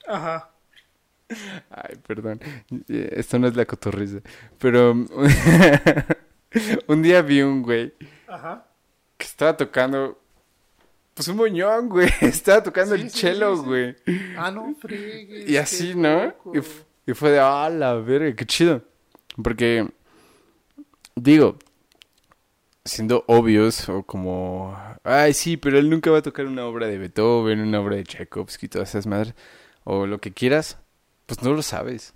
Ajá. Ay, perdón. Eh, Esto no es la cotorriza. Pero *laughs* un día vi un güey Ajá. que estaba tocando. Pues un muñón, güey. *laughs* Estaba tocando Sí, el sí, sí. güey. Ah, no friegues. Y así, ¿no? y fue de, ah, la verga, qué chido. Porque, digo, siendo obvios o como, ay, sí, pero él nunca va a tocar una obra de Beethoven, una obra de Tchaikovsky, todas esas madres, o lo que quieras, pues no lo sabes.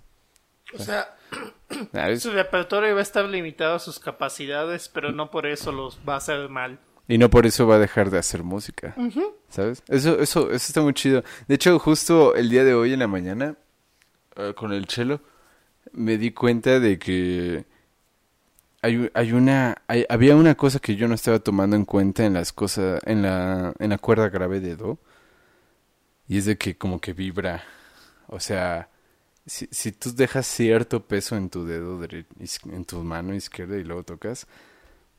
O sea, *clears throat* ¿sabes? su repertorio va a estar limitado a sus capacidades, pero no por eso los va a hacer mal. Y no por eso va a dejar de hacer música, ¿sabes? Eso, eso, eso está muy chido. De hecho, justo el día de hoy en la mañana, eh, con el chelo, me di cuenta de que hay, hay una, hay- había una cosa que yo no estaba tomando en cuenta en las cosas, en la, en la cuerda grave de do, y es de que como que vibra, o sea, si, si tú dejas cierto peso en tu dedo en tu mano izquierda y luego tocas,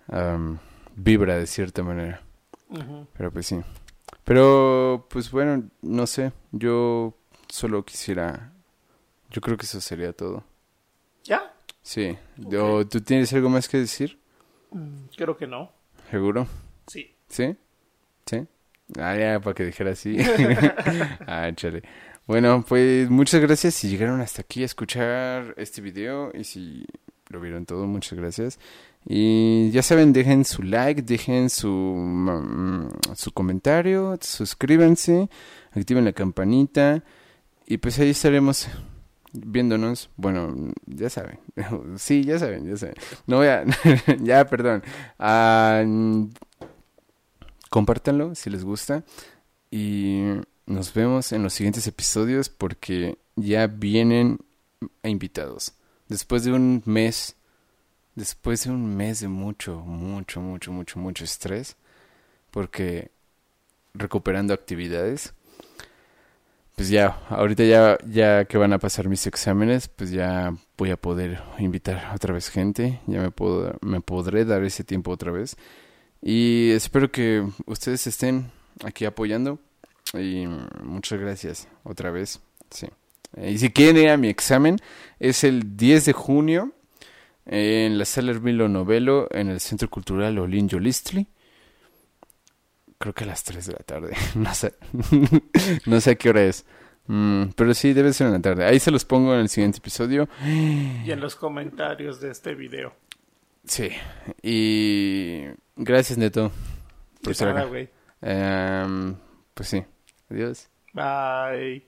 am, vibra de cierta manera. Pero pues sí. Pero pues bueno, no sé. Yo solo quisiera. Yo creo que eso sería todo. ¿Ya? Sí. ¿O ¿Tú tienes algo más que decir? Mm, Creo que no. ¿Seguro? Sí. ¿Sí? ¿Sí? Ah, ya, para que dijera así. *laughs* ah, chale. Bueno, pues muchas gracias si llegaron hasta aquí a escuchar este video y si lo vieron todo, muchas gracias. Y ya saben, dejen su like, dejen su, mm, su comentario, suscríbanse, activen la campanita y pues ahí estaremos viéndonos. Bueno, ya saben, *laughs* sí, ya saben, ya saben. No voy a, *laughs* ya, perdón. Ah, compártanlo si les gusta y nos vemos en los siguientes episodios porque ya vienen invitados. Después de un mes, después de un mes de mucho, mucho, mucho, mucho, mucho estrés, porque recuperando actividades, pues ya, ahorita ya, ya que van a pasar mis exámenes, pues ya voy a poder invitar otra vez gente, ya me, puedo, me podré dar ese tiempo otra vez. Y espero que ustedes estén aquí apoyando. Y muchas gracias otra vez. Sí. Y si quieren ir a mi examen, es el 10 de junio en la sala Hermilo Novelo en el Centro Cultural Olin Yolistli. Creo que a las 3 de la tarde. *laughs* No sé. *laughs* no sé a qué hora es. Mm, pero sí, debe ser en la tarde. Ahí se los pongo en el siguiente episodio. Y en los comentarios de este video. Sí. Y gracias, Neto. Por estar acá. Um, pues sí. Adiós. Bye.